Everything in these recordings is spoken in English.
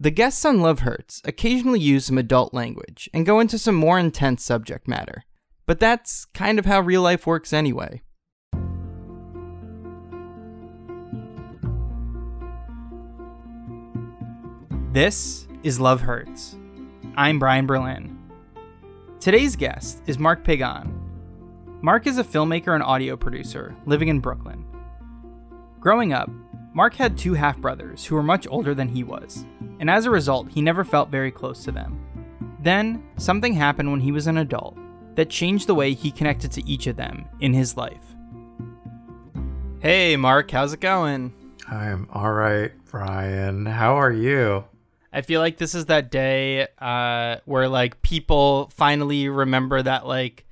The guests on Love Hurts occasionally use some adult language and go into some more intense subject matter. But that's kind of how real life works anyway. This is Love Hurts. I'm Brian Berlin. Today's guest is Mark Pagan. Mark is a filmmaker and audio producer living in Brooklyn. Growing up, Mark had two half brothers who were much older than he was, and as a result, he never felt very close to them. Then, something happened when he was an adult that changed the way he connected to each of them in his life. Hey, Mark, how's it going? I'm all right, Brian. How are you? I feel like this is that day uh, where like people finally remember that like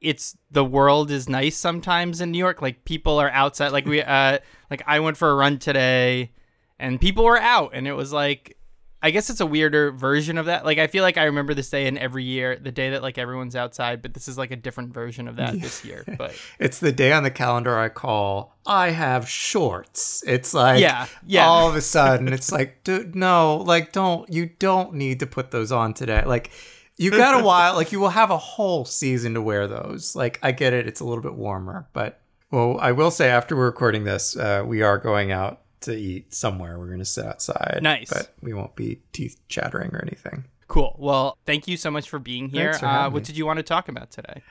it's the world is nice sometimes in New York. Like people are outside. Like we uh like I went for a run today, and people were out, and it was like I guess it's a weirder version of that. Like I feel like I remember this day in every year, the day that like everyone's outside, but this is like a different version of that yeah. this year. But it's the day on the calendar I call I have shorts. It's like yeah, yeah. all of a sudden it's like dude, no, like don't you don't need to put those on today. Like you got a while, like you will have a whole season to wear those. Like I get it, it's a little bit warmer, but well, I will say after we're recording this, uh, we are going out to eat somewhere. We're going to sit outside. Nice. But we won't be teeth chattering or anything. Cool. Well, thank you so much for being here. For uh, what did you want to talk about today?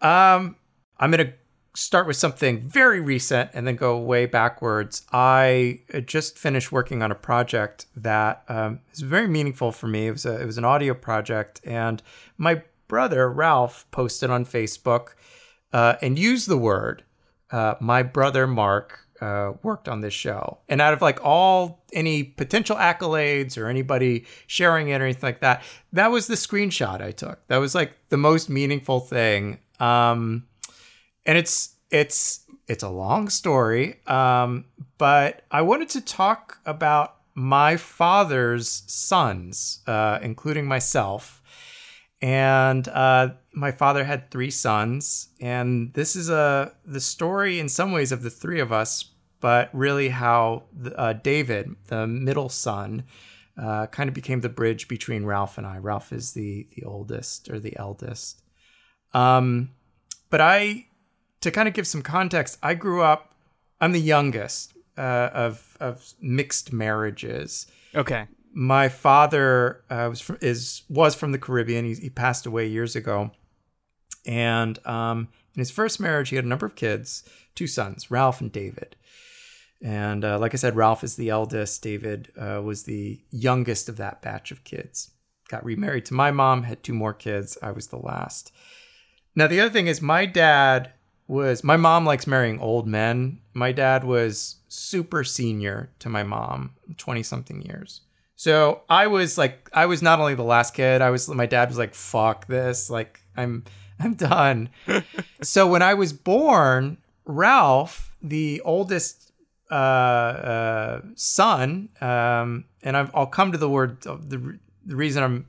Um, I'm going to start with something very recent and then go way backwards. I just finished working on a project that um, is very meaningful for me. It was a, it was an audio project, and my brother Ralph posted on Facebook uh, and used the word uh, "my brother Mark uh, worked on this show. And out of like all any potential accolades or anybody sharing it or anything like that, that was the screenshot I took. That was like the most meaningful thing. Um, and it's it's it's a long story, um, but I wanted to talk about my father's sons, uh, including myself. And uh, my father had three sons, and this is a the story in some ways of the three of us, but really how uh, David, the middle son, uh, kind of became the bridge between Ralph and I. Ralph is the the oldest or the eldest. Um, but I, to kind of give some context, I grew up. I'm the youngest uh, of of mixed marriages. Okay. My father uh, was from, is was from the Caribbean. He, he passed away years ago, and um, in his first marriage, he had a number of kids, two sons, Ralph and David. And uh, like I said, Ralph is the eldest. David uh, was the youngest of that batch of kids. Got remarried to my mom, had two more kids. I was the last. Now, the other thing is, my dad was, my mom likes marrying old men. My dad was super senior to my mom, 20 something years. So I was like, I was not only the last kid, I was, my dad was like, fuck this. Like, I'm, I'm done. so when I was born, Ralph, the oldest uh, uh, son, um, and i will come to the word the the reason I'm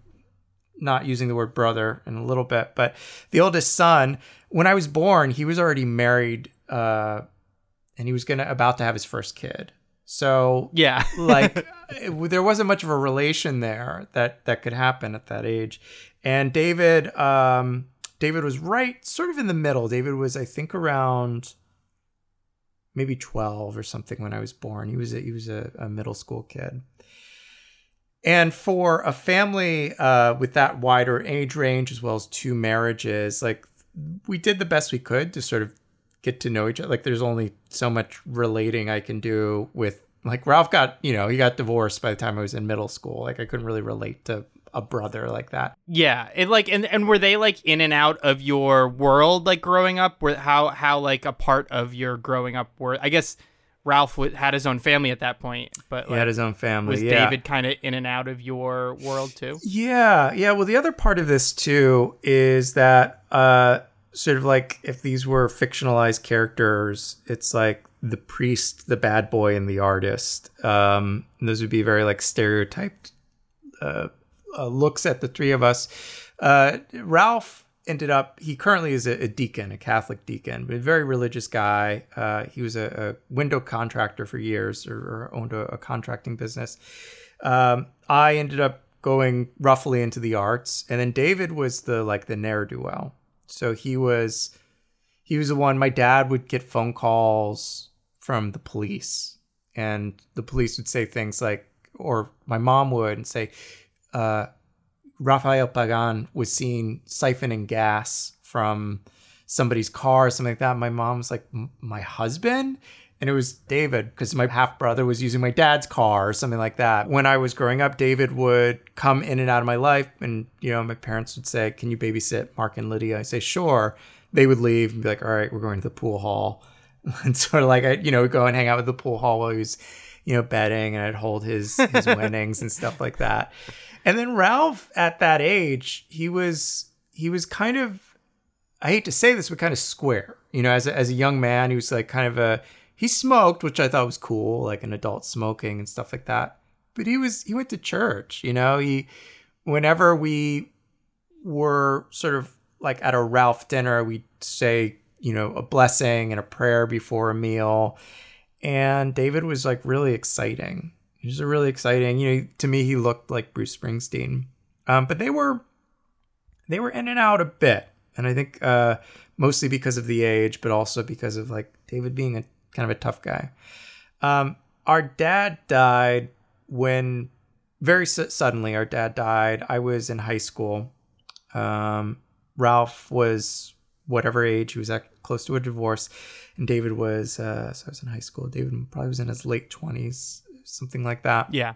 not using the word brother in a little bit, but the oldest son, when I was born, he was already married, uh, and he was gonna about to have his first kid. So yeah, like it, there wasn't much of a relation there that that could happen at that age. And David, um, David was right, sort of in the middle. David was, I think, around maybe 12 or something when I was born. He was a, he was a, a middle school kid. And for a family uh, with that wider age range, as well as two marriages, like we did the best we could to sort of get to know each other. Like there's only so much relating I can do with like Ralph got, you know, he got divorced by the time I was in middle school. Like I couldn't really relate to a brother like that. Yeah, it like and and were they like in and out of your world like growing up? Were how how like a part of your growing up were? I guess Ralph had his own family at that point, but like, he had his own family. Was yeah. David kind of in and out of your world too? Yeah, yeah. Well, the other part of this too is that uh, sort of like if these were fictionalized characters, it's like the priest, the bad boy, and the artist. Um, those would be very like stereotyped uh, uh, looks at the three of us. Uh, Ralph ended up, he currently is a, a, deacon, a Catholic deacon, but a very religious guy. Uh, he was a, a, window contractor for years or, or owned a, a, contracting business. um, I ended up going roughly into the arts, and then David was the like the ne'er do well. So he was he was the one. My dad would get phone calls from the police, and the police would say things like, or my mom would and say, uh, Rafael Pagan was seen siphoning gas from somebody's car or something like that. My mom was like, my husband? And it was David because my half brother was using my dad's car or something like that. When I was growing up, David would come in and out of my life. And, you know, my parents would say, Can you babysit Mark and Lydia? I say, Sure. They would leave and be like, All right, we're going to the pool hall. And sort of like, I, you know, go and hang out with the pool hall while he was, you know, betting and I'd hold his, his winnings and stuff like that. And then Ralph at that age, he was, he was kind of I hate to say this, but kind of square. You know, as a, as a young man, he was like kind of a he smoked, which I thought was cool, like an adult smoking and stuff like that. But he was he went to church. You know, he whenever we were sort of like at a Ralph dinner, we'd say you know a blessing and a prayer before a meal. And David was like really exciting. He was really exciting. You know, to me, he looked like Bruce Springsteen. Um, but they were they were in and out a bit and I think uh, mostly because of the age, but also because of like David being a kind of a tough guy. Um, our dad died when very su- suddenly. Our dad died. I was in high school. Um, Ralph was whatever age he was at, close to a divorce, and David was. Uh, so I was in high school. David probably was in his late twenties, something like that. Yeah,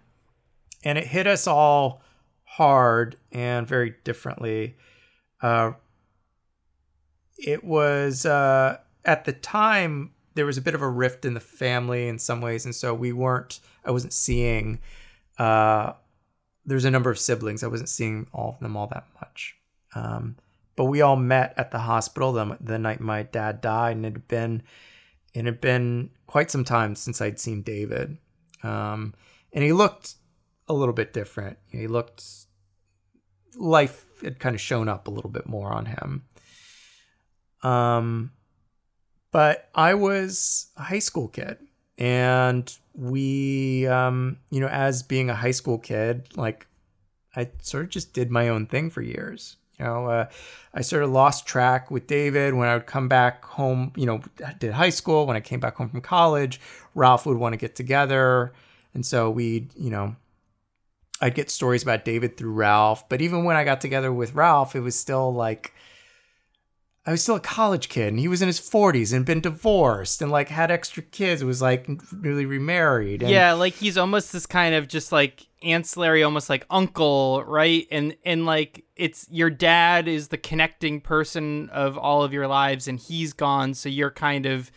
and it hit us all hard and very differently. Uh, it was uh, at the time there was a bit of a rift in the family in some ways, and so we weren't. I wasn't seeing. Uh, there's a number of siblings. I wasn't seeing all of them all that much. Um, but we all met at the hospital the, the night my dad died, and it had been it had been quite some time since I'd seen David. Um, and he looked a little bit different. He looked life had kind of shown up a little bit more on him. Um, but I was a high school kid, and we, um, you know, as being a high school kid, like I sort of just did my own thing for years. You know, uh, I sort of lost track with David when I would come back home. You know, did high school. When I came back home from college, Ralph would want to get together, and so we'd, you know, I'd get stories about David through Ralph. But even when I got together with Ralph, it was still like I was still a college kid and he was in his 40s and been divorced and like had extra kids. It was like newly remarried. And yeah, like he's almost this kind of just like ancillary, almost like uncle, right? And and like it's your dad is the connecting person of all of your lives and he's gone, so you're kind of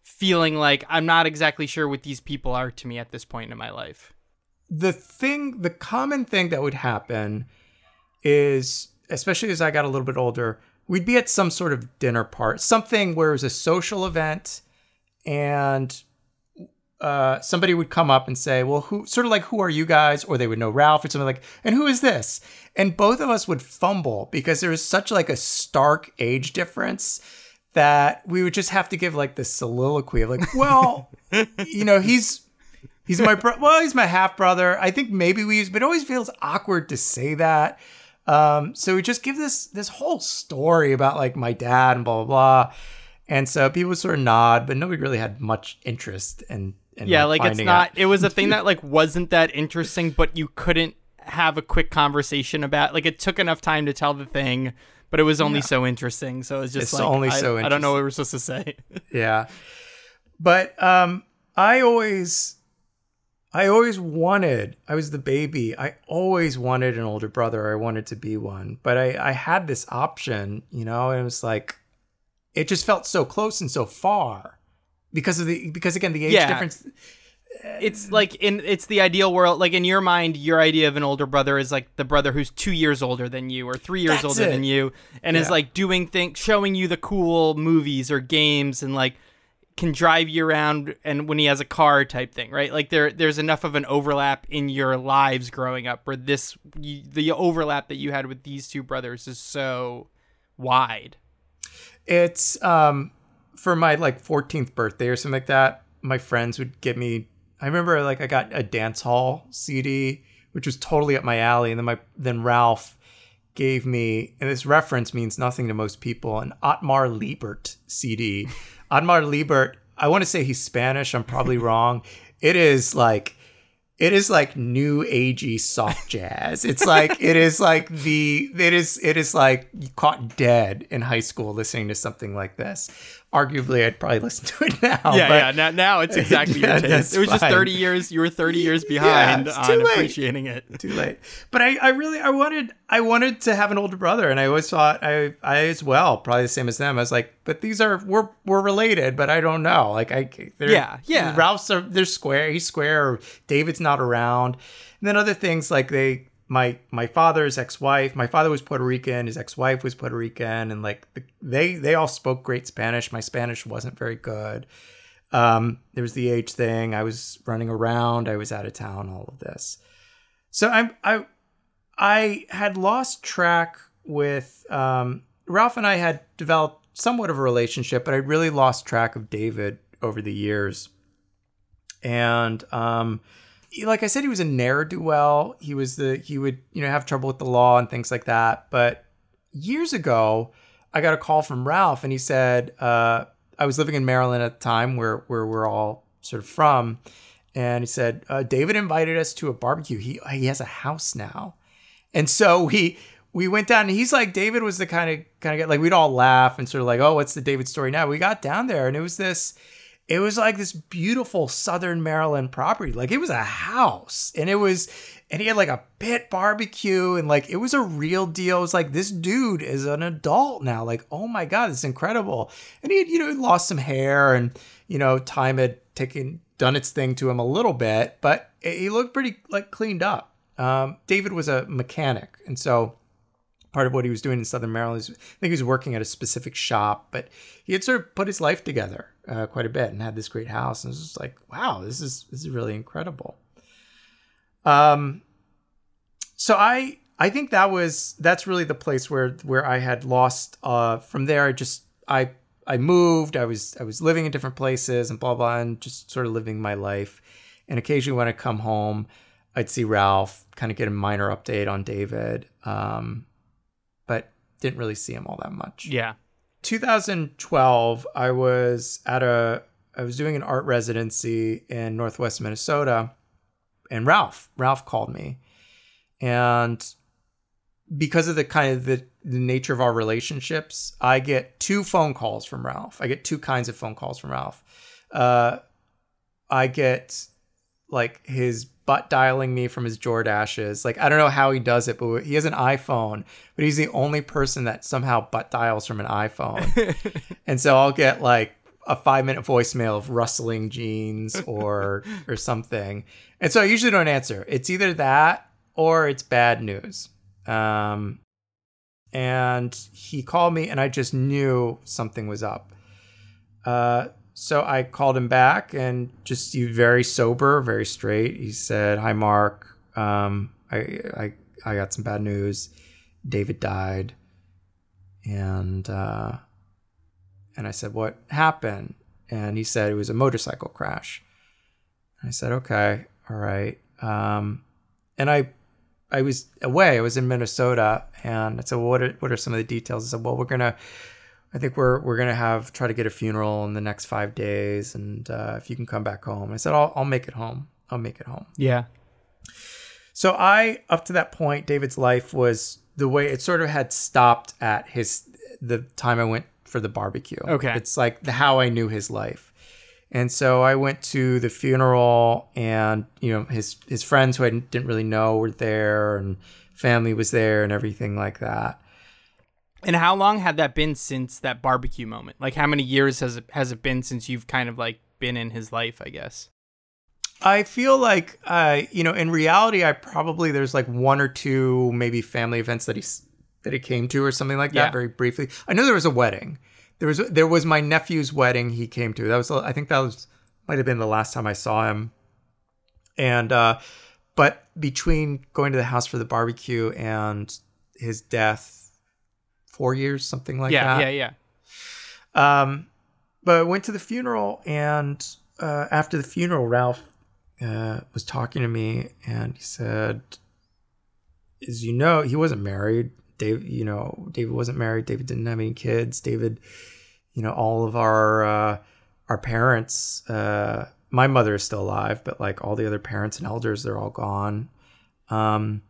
feeling like I'm not exactly sure what these people are to me at this point in my life. The thing, the common thing that would happen is, especially as I got a little bit older, we'd be at some sort of dinner part, something where it was a social event, and uh, somebody would come up and say, "Well, who?" Sort of like, "Who are you guys?" Or they would know Ralph or something like, "And who is this?" And both of us would fumble because there was such like a stark age difference that we would just have to give like this soliloquy of like, "Well, you know, he's." He's my bro- well, he's my half brother. I think maybe we use, but it always feels awkward to say that. Um, so we just give this this whole story about like my dad and blah blah blah. And so people sort of nod, but nobody really had much interest in. in yeah, like it's not. Out. It was a thing that like wasn't that interesting, but you couldn't have a quick conversation about. Like it took enough time to tell the thing, but it was only yeah. so interesting. So it's just it's like only I, so. I don't know what we're supposed to say. yeah, but um, I always I always wanted, I was the baby. I always wanted an older brother. I wanted to be one. But I, I had this option, you know, and it was like, it just felt so close and so far because of the, because again, the age yeah. difference. It's like in, it's the ideal world. Like in your mind, your idea of an older brother is like the brother who's two years older than you or three years That's older it. than you and yeah. is like doing things, showing you the cool movies or games and like, can drive you around and when he has a car type thing, right? Like there there's enough of an overlap in your lives growing up where this you, the overlap that you had with these two brothers is so wide. It's um for my like 14th birthday or something like that, my friends would get me I remember like I got a dance hall CD, which was totally up my alley, and then my then Ralph gave me, and this reference means nothing to most people, an Ottmar Liebert CD. Ottmar Liebert, I want to say he's Spanish. I'm probably wrong. It is like it is like new agey soft jazz. It's like it is like the it is it is like you caught dead in high school listening to something like this. Arguably, I'd probably listen to it now. Yeah, yeah. Now, now it's exactly Yeah, your taste. It was just thirty years. You were thirty years behind it's on late. appreciating it. Too late. But I, I really I wanted I wanted to have an older brother, and I always thought I I as well probably the same as them. I was like, but these are we're we're related, but I don't know. Like I they're- Yeah, yeah. Ralph's are they're square. He's square. David's not around. And then other things like they my my father's ex-wife my father was puerto rican his ex-wife was puerto rican and like the, they they all spoke great spanish. My spanish wasn't very good. Um there was the age thing. I was running around. I was out of town all of this. So i'm i i had lost track with um ralph and i had developed somewhat of a relationship but i really lost track of david over the years. And um like I said, he was a ne'er do well. He was the he would you know have trouble with the law and things like that. But years ago, I got a call from Ralph, and he said uh, I was living in Maryland at the time, where where we're all sort of from, and he said uh, David invited us to a barbecue. He he has a house now, and so we we went down. And he's like David was the kind of kind of guy like we'd all laugh and sort of like oh what's the David story now? We got down there, and it was this it was like this beautiful southern Maryland property. Like it was a house and it was and he had like a pit barbecue and like it was a real deal. It was like this dude is an adult now. Like, oh my God, it's incredible. And he had, you know, lost some hair and, you know, time had taken done its thing to him a little bit, but he looked pretty like cleaned up. Um, David was a mechanic, and so part of what he was doing in Southern Maryland I think he was working at a specific shop, but he had sort of put his life together uh, quite a bit and had this great house. And it was just like, wow, this is this is really incredible. Um, so I I think that was that's really the place where where I had lost. Uh, from there, I just I I moved. I was I was living in different places and blah blah, and just sort of living my life. And occasionally, when I come home, I'd see Ralph, kind of get a minor update on David. Um, didn't really see him all that much. Yeah. 2012, I was at a I was doing an art residency in Northwest Minnesota, and Ralph Ralph called me, and because of the kind of the, the nature of our relationships, I get two phone calls from Ralph. I get two kinds of phone calls from Ralph. Uh, I get like his butt dialing me from his Jordaches. Like I don't know how he does it, but he has an iPhone, but he's the only person that somehow butt dials from an iPhone. and so I'll get like a five minute voicemail of rustling jeans or or something. And so I usually don't answer. It's either that or it's bad news. Um and he called me and I just knew something was up. Uh so I called him back and just he very sober, very straight. He said, "Hi, Mark. Um, I I I got some bad news. David died." And uh, and I said, "What happened?" And he said it was a motorcycle crash. I said, "Okay, all right." Um, and I I was away. I was in Minnesota, and I said, "Well, what are what are some of the details?" I said, "Well, we're gonna." I think we're we're gonna have try to get a funeral in the next five days, and uh, if you can come back home, I said I'll I'll make it home. I'll make it home. Yeah. So I up to that point, David's life was the way it sort of had stopped at his the time I went for the barbecue. Okay. it's like the how I knew his life, and so I went to the funeral, and you know his his friends who I didn't really know were there, and family was there, and everything like that. And how long had that been since that barbecue moment? Like how many years has it has it been since you've kind of like been in his life, I guess? I feel like, uh, you know, in reality, I probably there's like one or two maybe family events that he's that he came to or something like that Yeah. very briefly. I know there was a wedding. There was there was my nephew's wedding he came to. That was I think that was might have been the last time I saw him. And uh, but between going to the house for the barbecue and his death, four years, something like yeah, that. yeah, yeah. Um, but I went to the funeral, and uh, after the funeral, Ralph uh, was talking to me, and he said, "As you know, he wasn't married. Dave, you know, David wasn't married. David didn't have any kids. David, you know, all of our uh, our parents. Uh, my mother is still alive, but like all the other parents and elders, they're all gone. Um,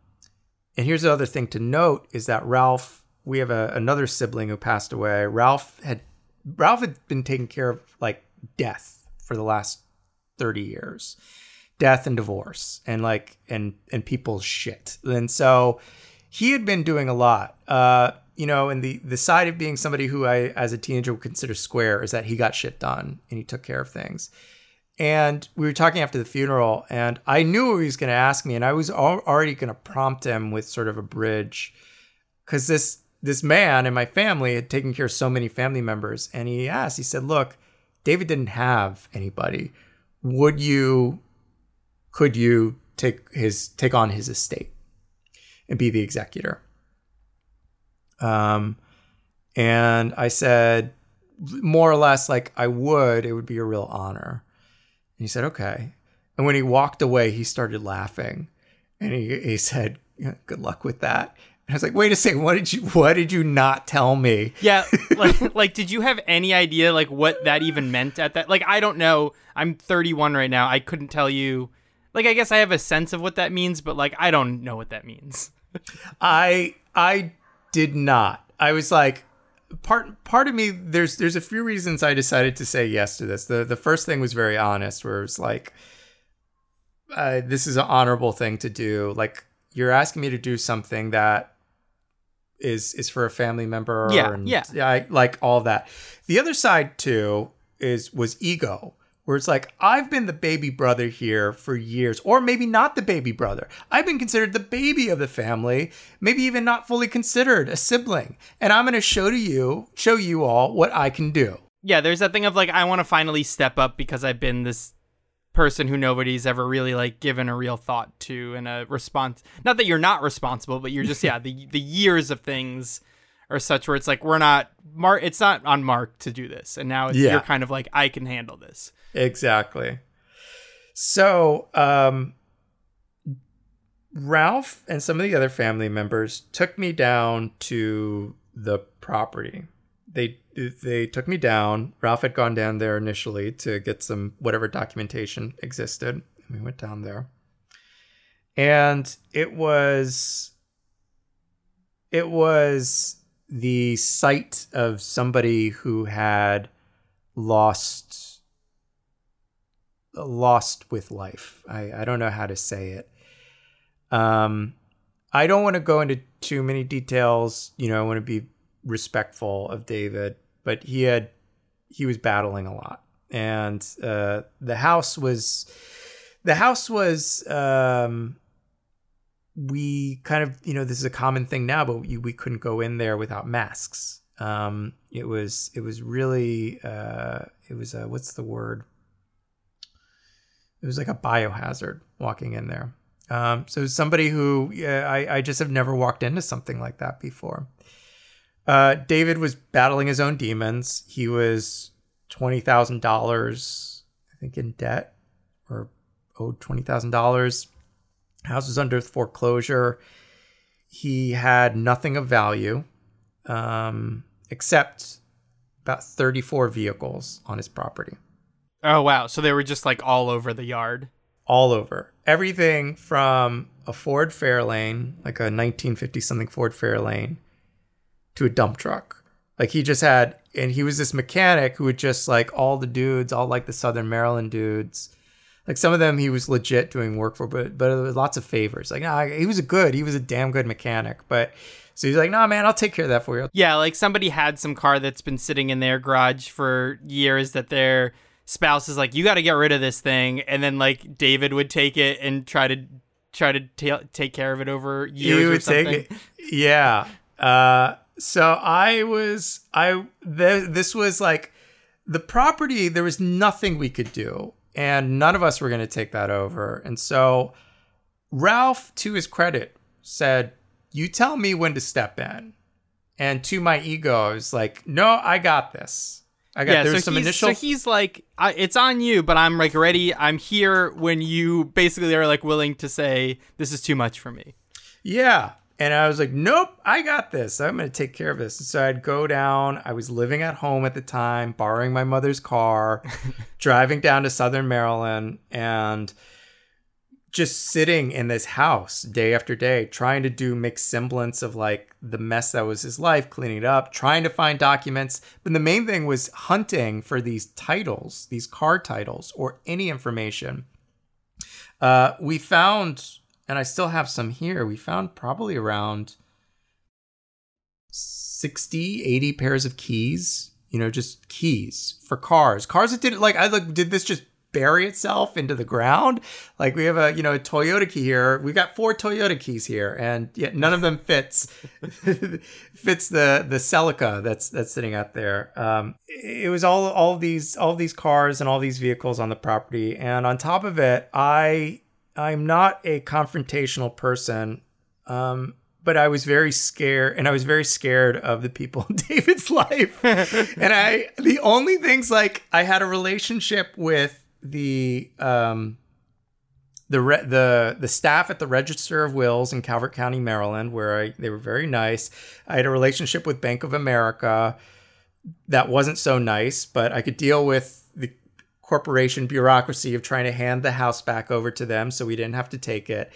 and here's the other thing to note is that Ralph, we have a, another sibling who passed away. Ralph had Ralph had been taking care of like death for the last 30 years. Death and divorce and like and and people's shit. And so he had been doing a lot. Uh, you know, and the the side of being somebody who I as a teenager would consider square is that he got shit done and he took care of things. And we were talking after the funeral, and I knew he was going to ask me, and I was already going to prompt him with sort of a bridge, because this this man and my family had taken care of so many family members, and he asked, he said, "Look, David didn't have anybody. Would you, could you take his take on his estate and be the executor?" Um, and I said, more or less, like I would. It would be a real honor. And he said, okay. And when he walked away, he started laughing. And he, he said, good luck with that. I was like, wait a second, what did you what did you not tell me? Yeah, like, like did you have any idea like what that even meant at that? Like I don't know. I'm 31 right now. I couldn't tell you. Like I guess I have a sense of what that means, but like I don't know what that means. I I did not. I was like, part part of me there's there's a few reasons I decided to say yes to this. The the first thing was very honest, where it was like, uh, this is an honorable thing to do. Like you're asking me to do something that is is for a family member. Yeah, and, yeah. I like all that. The other side too is was ego where it's like I've been the baby brother here for years, or maybe not the baby brother. I've been considered the baby of the family, maybe even not fully considered a sibling, and I'm going to show to you, show you all what I can do. Yeah, there's that thing of like I want to finally step up because I've been this person who nobody's ever really like given a real thought to and a response. Not that you're not responsible, but you're just yeah the the years of things are such where it's like we're not Mark. It's not on Mark to do this, and now it's yeah. you're kind of like I can handle this. Exactly. So, um, Ralph and some of the other family members took me down to the property. They they took me down. Ralph had gone down there initially to get some whatever documentation existed. We went down there. And it was it was the sight of somebody who had lost lost with life. I, I don't know how to say it. Um, I don't want to go into too many details. You know, I want to be respectful of David, but he had he was battling a lot, and uh, the house was the house was um, we kind of you know this is a common thing now, but we, we couldn't go in there without masks. Um, it was it was really uh, it was a, what's the word it was like a biohazard walking in there. Um, so somebody who yeah, I, I just have never walked into something like that before. Uh, David was battling his own demons. He was twenty thousand dollars, I think, in debt, or owed twenty thousand dollars. House was under foreclosure. He had nothing of value, um, except about thirty-four vehicles on his property. Oh wow! So they were just like all over the yard. All over. Everything from a Ford Fairlane, like a 1950 something Ford Fairlane, to a dump truck. Like he just had, and he was this mechanic who would just like all the dudes, all like the Southern Maryland dudes. Like some of them he was legit doing work for, but but there was lots of favors. Like nah, he was a good, he was a damn good mechanic, but. So he's like, "Nah, man, I'll take care of that for you." Yeah, like somebody had some car that's been sitting in their garage for years that they're spouse is like, you got to get rid of this thing, and then like David would take it and try to try to ta- take care of it over years You would or something. yeah. Uh, so I was I th- this was like the property. There was nothing we could do, and none of us were going to take that over. And so Ralph, to his credit, said, "You tell me when to step in." And to my ego, I was like, "No, I got this." I got yeah, there's so some he's, initial so he's like, I, it's on you, but I'm like ready. I'm here when you basically are like willing to say this is too much for me. Yeah. And I was like, nope, I got this. I'm going to take care of this. So I'd go down. I was living at home at the time, borrowing my mother's car, driving down to Southern Maryland, and just sitting in this house day after day, trying to do make semblance of like the mess that was his life, cleaning it up, trying to find documents. But the main thing was hunting for these titles, these car titles, or any information. Uh, we found, and I still have some here, we found probably around 60, 80 pairs of keys, you know, just keys for cars. Cars that didn't like, I like, did this just bury itself into the ground. Like we have a you know a Toyota key here. We got four Toyota keys here, and yet none of them fits fits the the Celica that's that's sitting out there. Um, it was all all these all these cars and all these vehicles on the property, and on top of it, I I'm not a confrontational person. Um, but I was very scared, and I was very scared of the people in David's life. and I, the only things like I had a relationship with the um the re- the the staff at the Register of Wills in Calvert County, Maryland, where I, they were very nice. I had a relationship with Bank of America that wasn't so nice, but I could deal with corporation bureaucracy of trying to hand the house back over to them, so we didn't have to take it.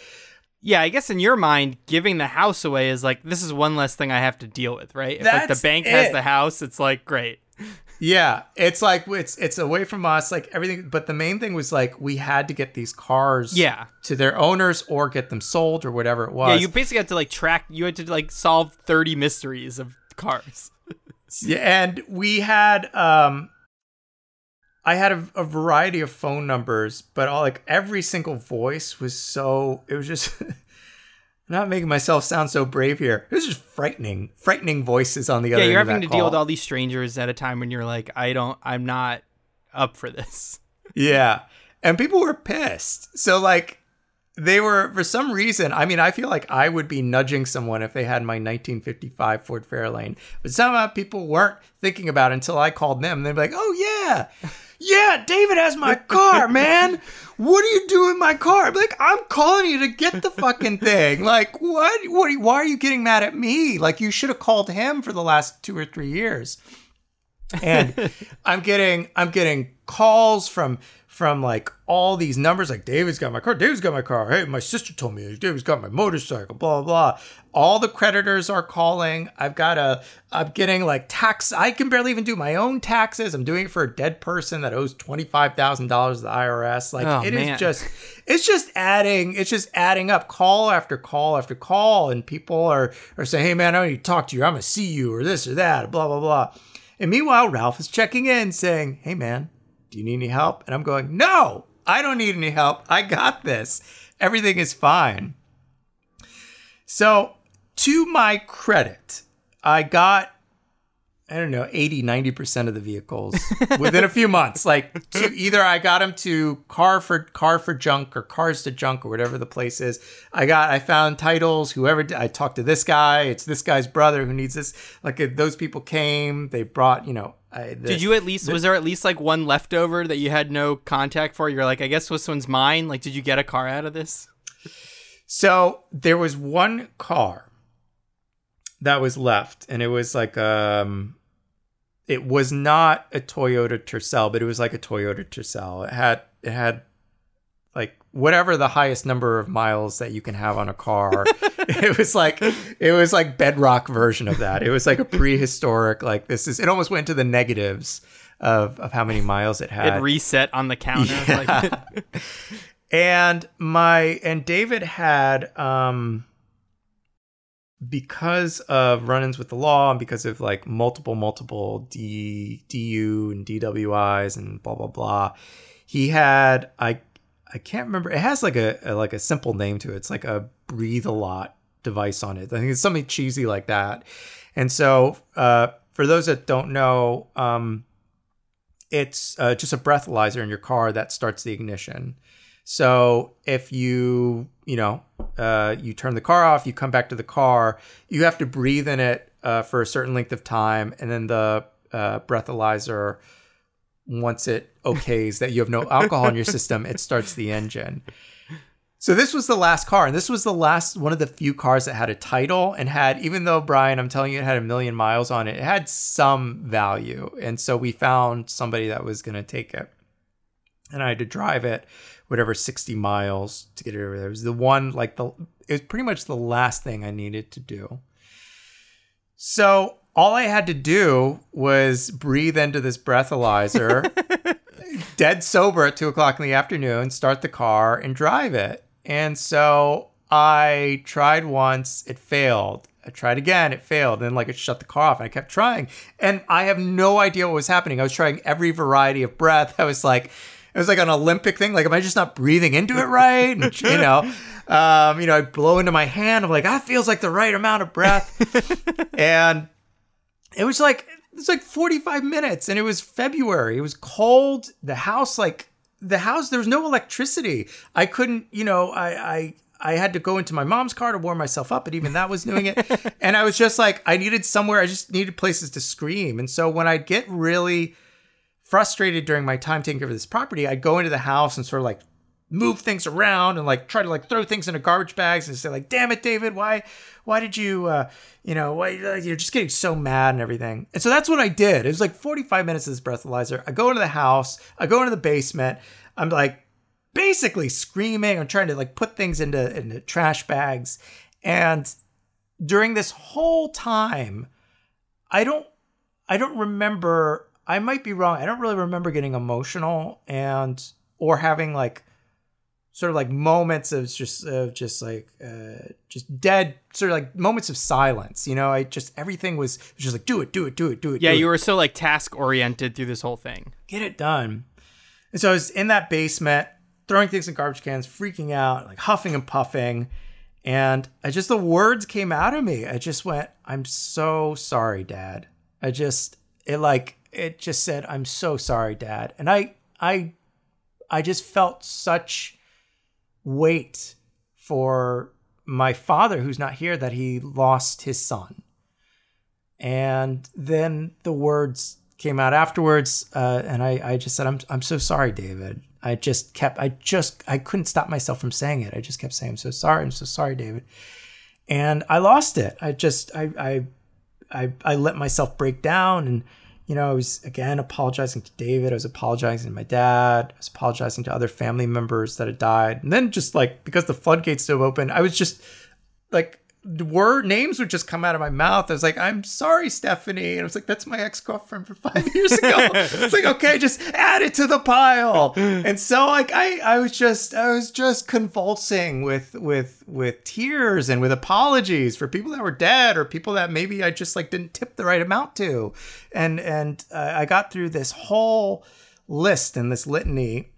Yeah, I guess in your mind, giving the house away is like this is one less thing I have to deal with, right? If like the That's bank has the house, it's like great. Yeah, it's like it's it's away from us, like everything. But the main thing was like we had to get these cars, Yeah. to their owners or get them sold or whatever it was. Yeah, you basically had to like track. You had to like solve thirty mysteries of cars. Yeah, and we had um I had a, a variety of phone numbers, but all like every single voice was so it was just not making myself sound so brave here. It was just frightening, frightening voices on the other yeah, you're having to that deal with all these strangers at a time when you're like, I don't, I'm not up for this. Yeah. And people were pissed. So like they were for some reason, I mean, I feel like I would be nudging someone if they had my 1955 Ford Fairlane. But somehow people weren't thinking about it until I called them. They'd be like, "Oh yeah. Yeah, David has my car, man. What are you doing in my car?" Be like, "I'm calling you to get the fucking thing." Like, what? What? are you- Why are you getting mad at me? Like, you should have called him for the last two or three years and I'm getting I'm getting calls from from like all these numbers like David's got my car, David's got my car. Hey, my sister told me David's got my motorcycle, blah blah blah. All the creditors are calling. I've got a I'm getting like tax I can barely even do my own taxes. I'm doing it for a dead person that owes $25,000 to the IRS. Like Oh, it is man. just it's just adding it's just adding up call after call after call and people are are saying, "Hey man, I need to talk to you. I'm going to see you or this or that, blah blah blah." And meanwhile, Ralph is checking in saying, Hey man, do you need any help? And I'm going, No, I don't need any help. I got this. Everything is fine. So, to my credit, I got, I don't know, 80, 90% of the vehicles within a few months. Like, to either I got them to car for car for junk or cars to junk or whatever the place is. I got, I found titles, whoever, I talked to this guy, it's this guy's brother who needs this. Like, uh, those people came, they brought, you know, I, the, Did you at least, was there at least like one leftover that you had no contact for? You're like, I guess this one's mine. Like, did you get a car out of this? So there was one car that was left, and it was like um, it was not a Toyota Tercel, but it was like a Toyota Tercel. It had it had whatever the highest number of miles that you can have on a car. it was like it was like bedrock version of that. It was like a prehistoric like this is. It almost went to the negatives of of how many miles it had. It reset on the counter. Yeah. Like, and my and David had um because of run-ins with the law and because of like multiple multiple D DU and DWIs and blah blah blah he had I I can't remember. It has like a, a like a simple name to it. It's like a breathe a lot device on it. I think it's something cheesy like that. And so uh for those that don't know um it's uh, just a breathalyzer in your car that starts the ignition. So if you, you know, uh, you turn the car off, you come back to the car, you have to breathe in it uh, for a certain length of time, and then the uh, breathalyzer once it okays that you have no alcohol in your system, it starts the engine. So this was the last car, and this was the last one of the few cars that had a title and had, even though Brian, I'm telling you, it had a million miles on it, it had some value. And so we found somebody that was going to take it, and I had to drive it, whatever, 60 miles to get it over there. It was the one, like the, it was pretty much the last thing I needed to do. So all I had to do was breathe into this breathalyzer, dead sober at two o'clock in the afternoon, start the car and drive it. And so I tried once, it failed. I tried again, it failed. And then like it shut the car off. And I kept trying. And I have no idea what was happening. I was trying every variety of breath. I was like, it was like an Olympic thing. Like, am I just not breathing into it right? And, you know, um, you know, I blow into my hand. I'm like, that feels like the right amount of breath. and it was like, it was like 45 minutes and it was February. It was cold. The house, like, the house there was no electricity i couldn't you know i i I had to go into my mom's car to warm myself up, but even that was doing it. and I was just like, I needed somewhere, I just needed places to scream. And so when I'd get really frustrated during my time taking care of this property, I'd go into the house and sort of like move things around and like try to like throw things into garbage bags and say like, damn it, David, why, why did you, uh, you know, why you're just getting so mad and everything. And so that's what I did. It was like 45 minutes of this breathalyzer. I go into the house, I go into the basement. I'm like basically screaming. I'm trying to like put things into into trash bags, and during this whole time, I don't I don't remember. I might be wrong. I don't really remember getting emotional and or having like sort of like moments of just of just like uh, just dead sort of like moments of silence you know i just everything was just like do it do it do it do it yeah do you it. were so like task oriented through this whole thing get it done and so I was in that basement, throwing things in garbage cans, freaking out, like huffing and puffing. And I just, the words came out of me. I just went, I'm so sorry, dad. I just, it like, it just said, I'm so sorry, dad. And I, I, I just felt such weight for my father who's not here that he lost his son. And then the words came out afterwards, uh, and I, I just said, "I'm I'm so sorry, David." I just kept, I just, I couldn't stop myself from saying it. I just kept saying, "I'm so sorry, I'm so sorry, David," and I lost it. I just, I, I, I, I let myself break down, and you know, I was again apologizing to David. I was apologizing to my dad. I was apologizing to other family members that had died, and then just like because the floodgates still open, I was just like word names would just come out of my mouth. I was like, I'm sorry, Stephanie. And I was like, that's my ex girlfriend from five years ago. it's like, okay, just add it to the pile. And so like I I was just I was just convulsing with with with tears and with apologies for people that were dead or people that maybe I just like didn't tip the right amount to. And and uh, I got through this whole list and this litany.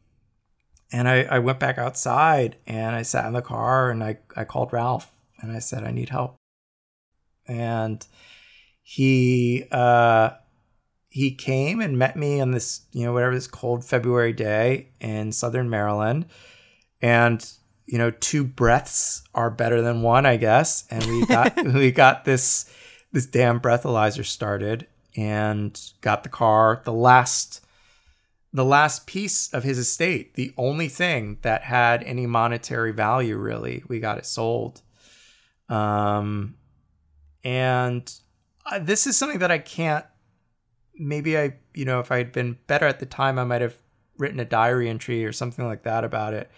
And I, I went back outside and I sat in the car and I, I called Ralph and I said, I need help. And he uh, he came and met me on this, you know, whatever this cold February day in Southern Maryland, and you know, two breaths are better than one, I guess. And we got we got this this damn breathalyzer started and got the car. The last the last piece of his estate, the only thing that had any monetary value, really, we got it sold. Um, and this is something that I can't. Maybe I, you know, if I had been better at the time, I might have written a diary entry or something like that about it.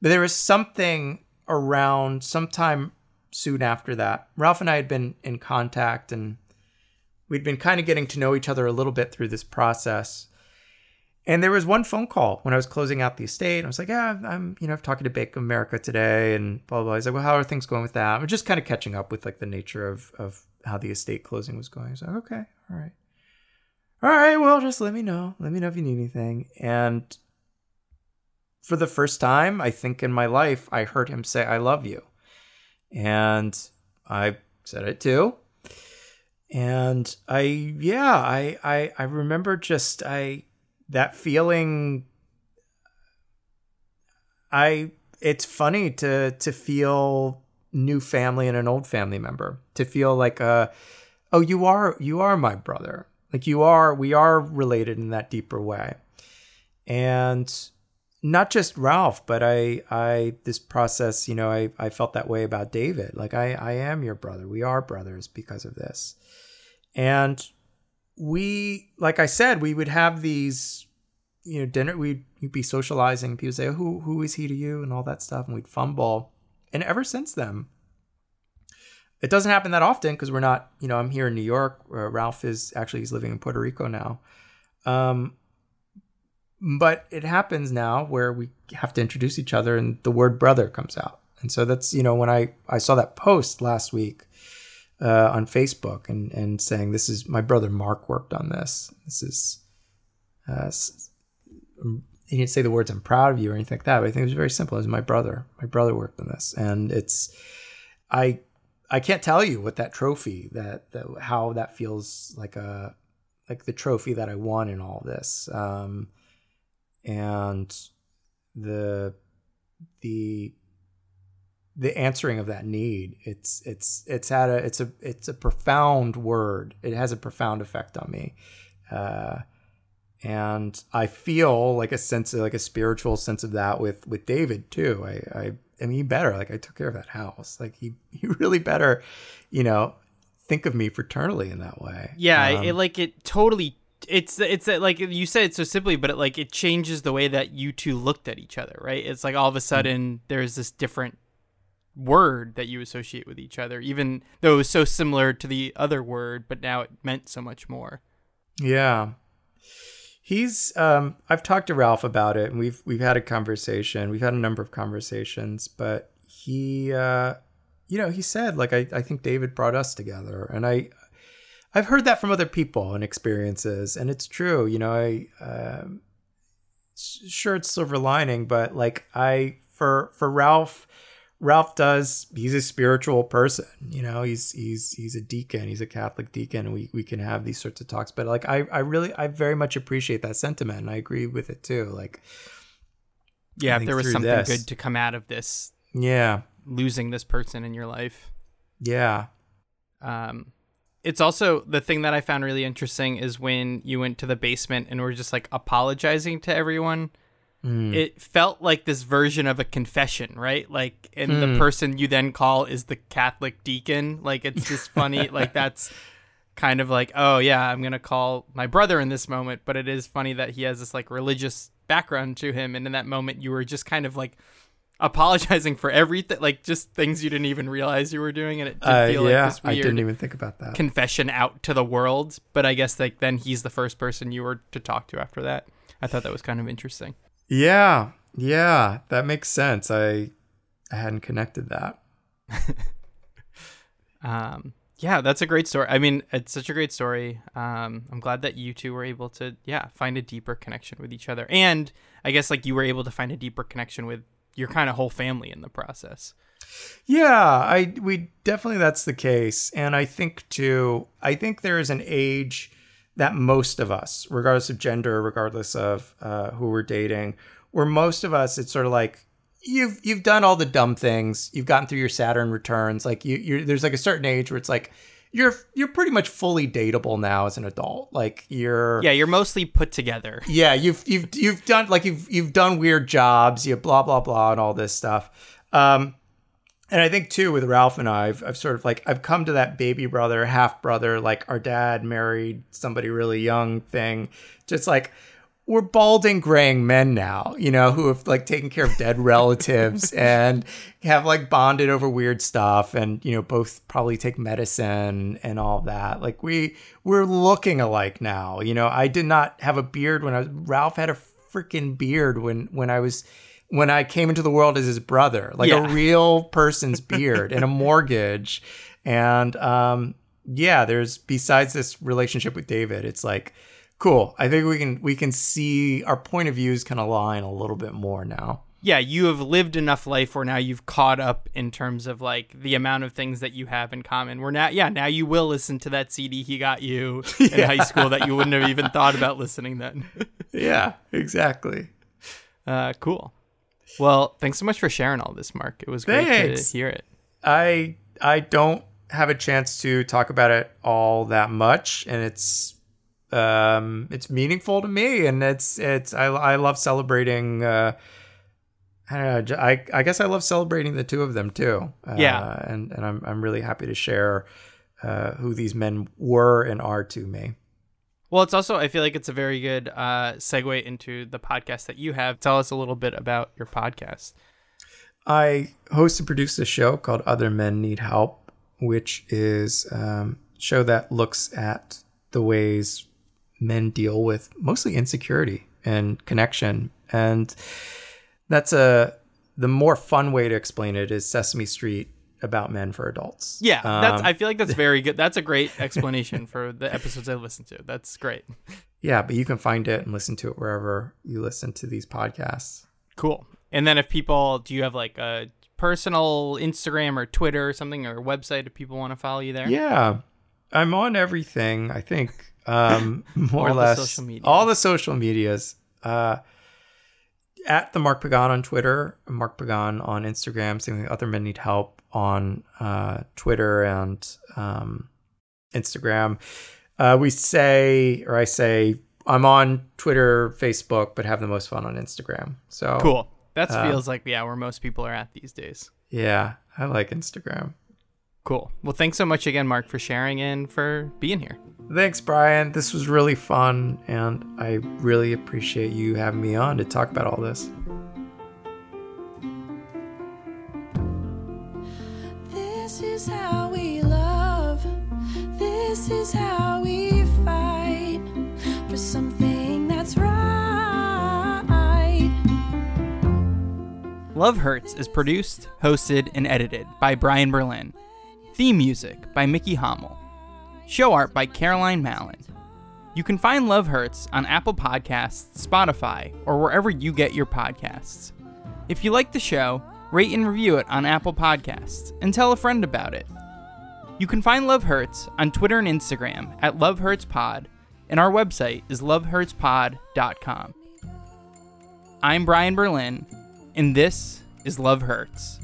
But there was something around sometime soon after that. Ralph and I had been in contact and we'd been kind of getting to know each other a little bit through this process. And there was one phone call when I was closing out the estate. I was like, yeah, I'm, you know, I'm talking to Bank of America today and blah, blah, blah. He's like, well, how are things going with that? I'm just kind of catching up with like the nature of, of how the estate closing was going. So, okay, all right. All right, well, just let me know. Let me know if you need anything. And for the first time, I think in my life, I heard him say, I love you. And I said it too. And I, yeah, I, I, I remember just, I, that feeling i it's funny to to feel new family and an old family member to feel like uh oh you are you are my brother Like you are, we are related in that deeper way. And not just Ralph, but I, I, this process, you know, I, I felt that way about David. Like I, I am your brother. We are brothers because of this. And we, like I said, we would have these, you know, dinner, we'd, we'd be socializing. People say, who, who is he to you? And all that stuff. And we'd fumble. And ever since then, it doesn't happen that often because we're not, you know, I'm here in New York. Uh, Ralph is actually, he's living in Puerto Rico now. Um, but it happens now where we have to introduce each other and the word brother comes out. And so that's, you know, when I, I saw that post last week uh, on Facebook and, and saying, this is my brother Mark worked on this. This is, uh, he didn't say the words, I'm proud of you or anything like that. But I think it was very simple. It was my brother. My brother worked on this. And it's, I, I can't tell you what that trophy that, that how that feels like a, like the trophy that I won in all this. Um, and the the the answering of that need it's it's it's had a it's a it's a profound word it has a profound effect on me uh, and i feel like a sense of like a spiritual sense of that with with david too i i I mean, he better like I took care of that house. Like he, he really better, you know, think of me fraternally in that way. Yeah, um, it like it totally it's it's like you said it so simply, but it like it changes the way that you two looked at each other, right? It's like all of a sudden mm-hmm. there's this different word that you associate with each other, even though it was so similar to the other word, but now it meant so much more. Yeah. He's um I've talked to Ralph about it and we've we've had a conversation. We've had a number of conversations, but he uh you know, he said like I, I think David brought us together and I I've heard that from other people and experiences, and it's true. You know, I uh, sure it's silver lining, but like I for for Ralph, Ralph does. He's a spiritual person. You know, he's he's he's a deacon. He's a Catholic deacon, we we can have these sorts of talks. But like I I really I very much appreciate that sentiment, and I agree with it too. Like, yeah, if there was something this, good to come out of this, yeah, losing this person in your life, yeah. Um, it's also the thing that I found really interesting is when you went to the basement and were just like apologizing to everyone. Mm. It felt like this version of a confession, right? Like, and mm. the person you then call is the Catholic deacon. Like, it's just funny. like, that's kind of like, oh, yeah, I'm going to call my brother in this moment. But it is funny that he has this like religious background to him. And in that moment, you were just kind of like apologizing for everything, like just things you didn't even realize you were doing, and it did uh, feel yeah, like this weird. I didn't even think about that confession out to the world. But I guess like then he's the first person you were to talk to after that. I thought that was kind of interesting. Yeah, yeah, that makes sense. I I hadn't connected that. um, yeah, that's a great story. I mean, it's such a great story. Um, I'm glad that you two were able to, yeah, find a deeper connection with each other, and I guess like you were able to find a deeper connection with your kind of whole family in the process. Yeah, I we definitely that's the case, and I think too. I think there is an age that most of us, regardless of gender, regardless of uh, who we're dating, where most of us, it's sort of like you've you've done all the dumb things, you've gotten through your Saturn returns. Like you, you're there's like a certain age where it's like you're you're pretty much fully dateable now as an adult. Like you're Yeah, you're mostly put together. Yeah, you've you've you've done like you've you've done weird jobs, you blah blah blah and all this stuff. Um and I think too with Ralph and I, I've, I've sort of like I've come to that baby brother, half brother, like our dad married somebody really young thing. Just like we're balding graying men now, you know, who have like taken care of dead relatives and have like bonded over weird stuff and, you know, both probably take medicine and all that. Like we we're looking alike now. You know, I did not have a beard when I was Ralph had a freaking beard when when I was when I came into the world as his brother, like yeah. a real person's beard and a mortgage. And um yeah, there's besides this relationship with David, it's like cool. I think we can we can see our point of views kind of align a little bit more now. Yeah, you have lived enough life where now you've caught up in terms of like the amount of things that you have in common. We're now, yeah, now you will listen to that CD he got you in high school that you wouldn't have even thought about listening then. yeah, exactly. Uh, cool. Well, thanks so much for sharing all this, Mark. It was great thanks. to hear it. I I don't have a chance to talk about it all that much, and it's um, it's meaningful to me, and it's it's I I love celebrating. Uh, I don't know. I, I guess I love celebrating the two of them too. Uh, Yeah. and and I'm I'm really happy to share uh, who these men were and are to me. Well, it's also I feel like it's a very good uh, segue into the podcast that you have. Tell us a little bit about your podcast. I host and produce a show called Other Men Need Help, which is um, show that looks at the ways men deal with mostly insecurity and connection. And that's a the more fun way to explain it is Sesame Street about men for adults. Yeah, that's Um, I feel like that's very good. That's a great explanation for the episodes I listen to. That's great. yeah, but you can find it and listen to it wherever you listen to these podcasts. Cool. And then if people, do you have like a personal Instagram or Twitter or something or website if people want to follow you there? Yeah, I'm on everything. I think um, more or less all the social medias. Uh, at the Mark Pagan on Twitter, Mark Pagan on Instagram. Same. Other men need help on uh, Twitter and um, Instagram. Uh, we say, or I say, I'm on Twitter, Facebook, but have the most fun on Instagram. So Cool. That Uh, feels like yeah, where most people are at these days. Yeah, I like Instagram. Cool. Well, thanks so much again, Mark, for sharing and for being here. Thanks, Brian. This was really fun, and I really appreciate you having me on to talk about all this. This is how we love. This is how we fight for something that's right. Love Hurts is produced, hosted, and edited by Brian Berlin. Theme music by Mickey Hommel. Show art by Caroline Mallon. You can find Love Hurts on Apple Podcasts, Spotify, or wherever you get your podcasts. If you like the show, rate and review it on Apple Podcasts and tell a friend about it. You can find Love Hurts on Twitter and Instagram at Love Hurts Pod, and our website is lovehurtspod.com. I'm Brian Berlin, and this is Love Hurts.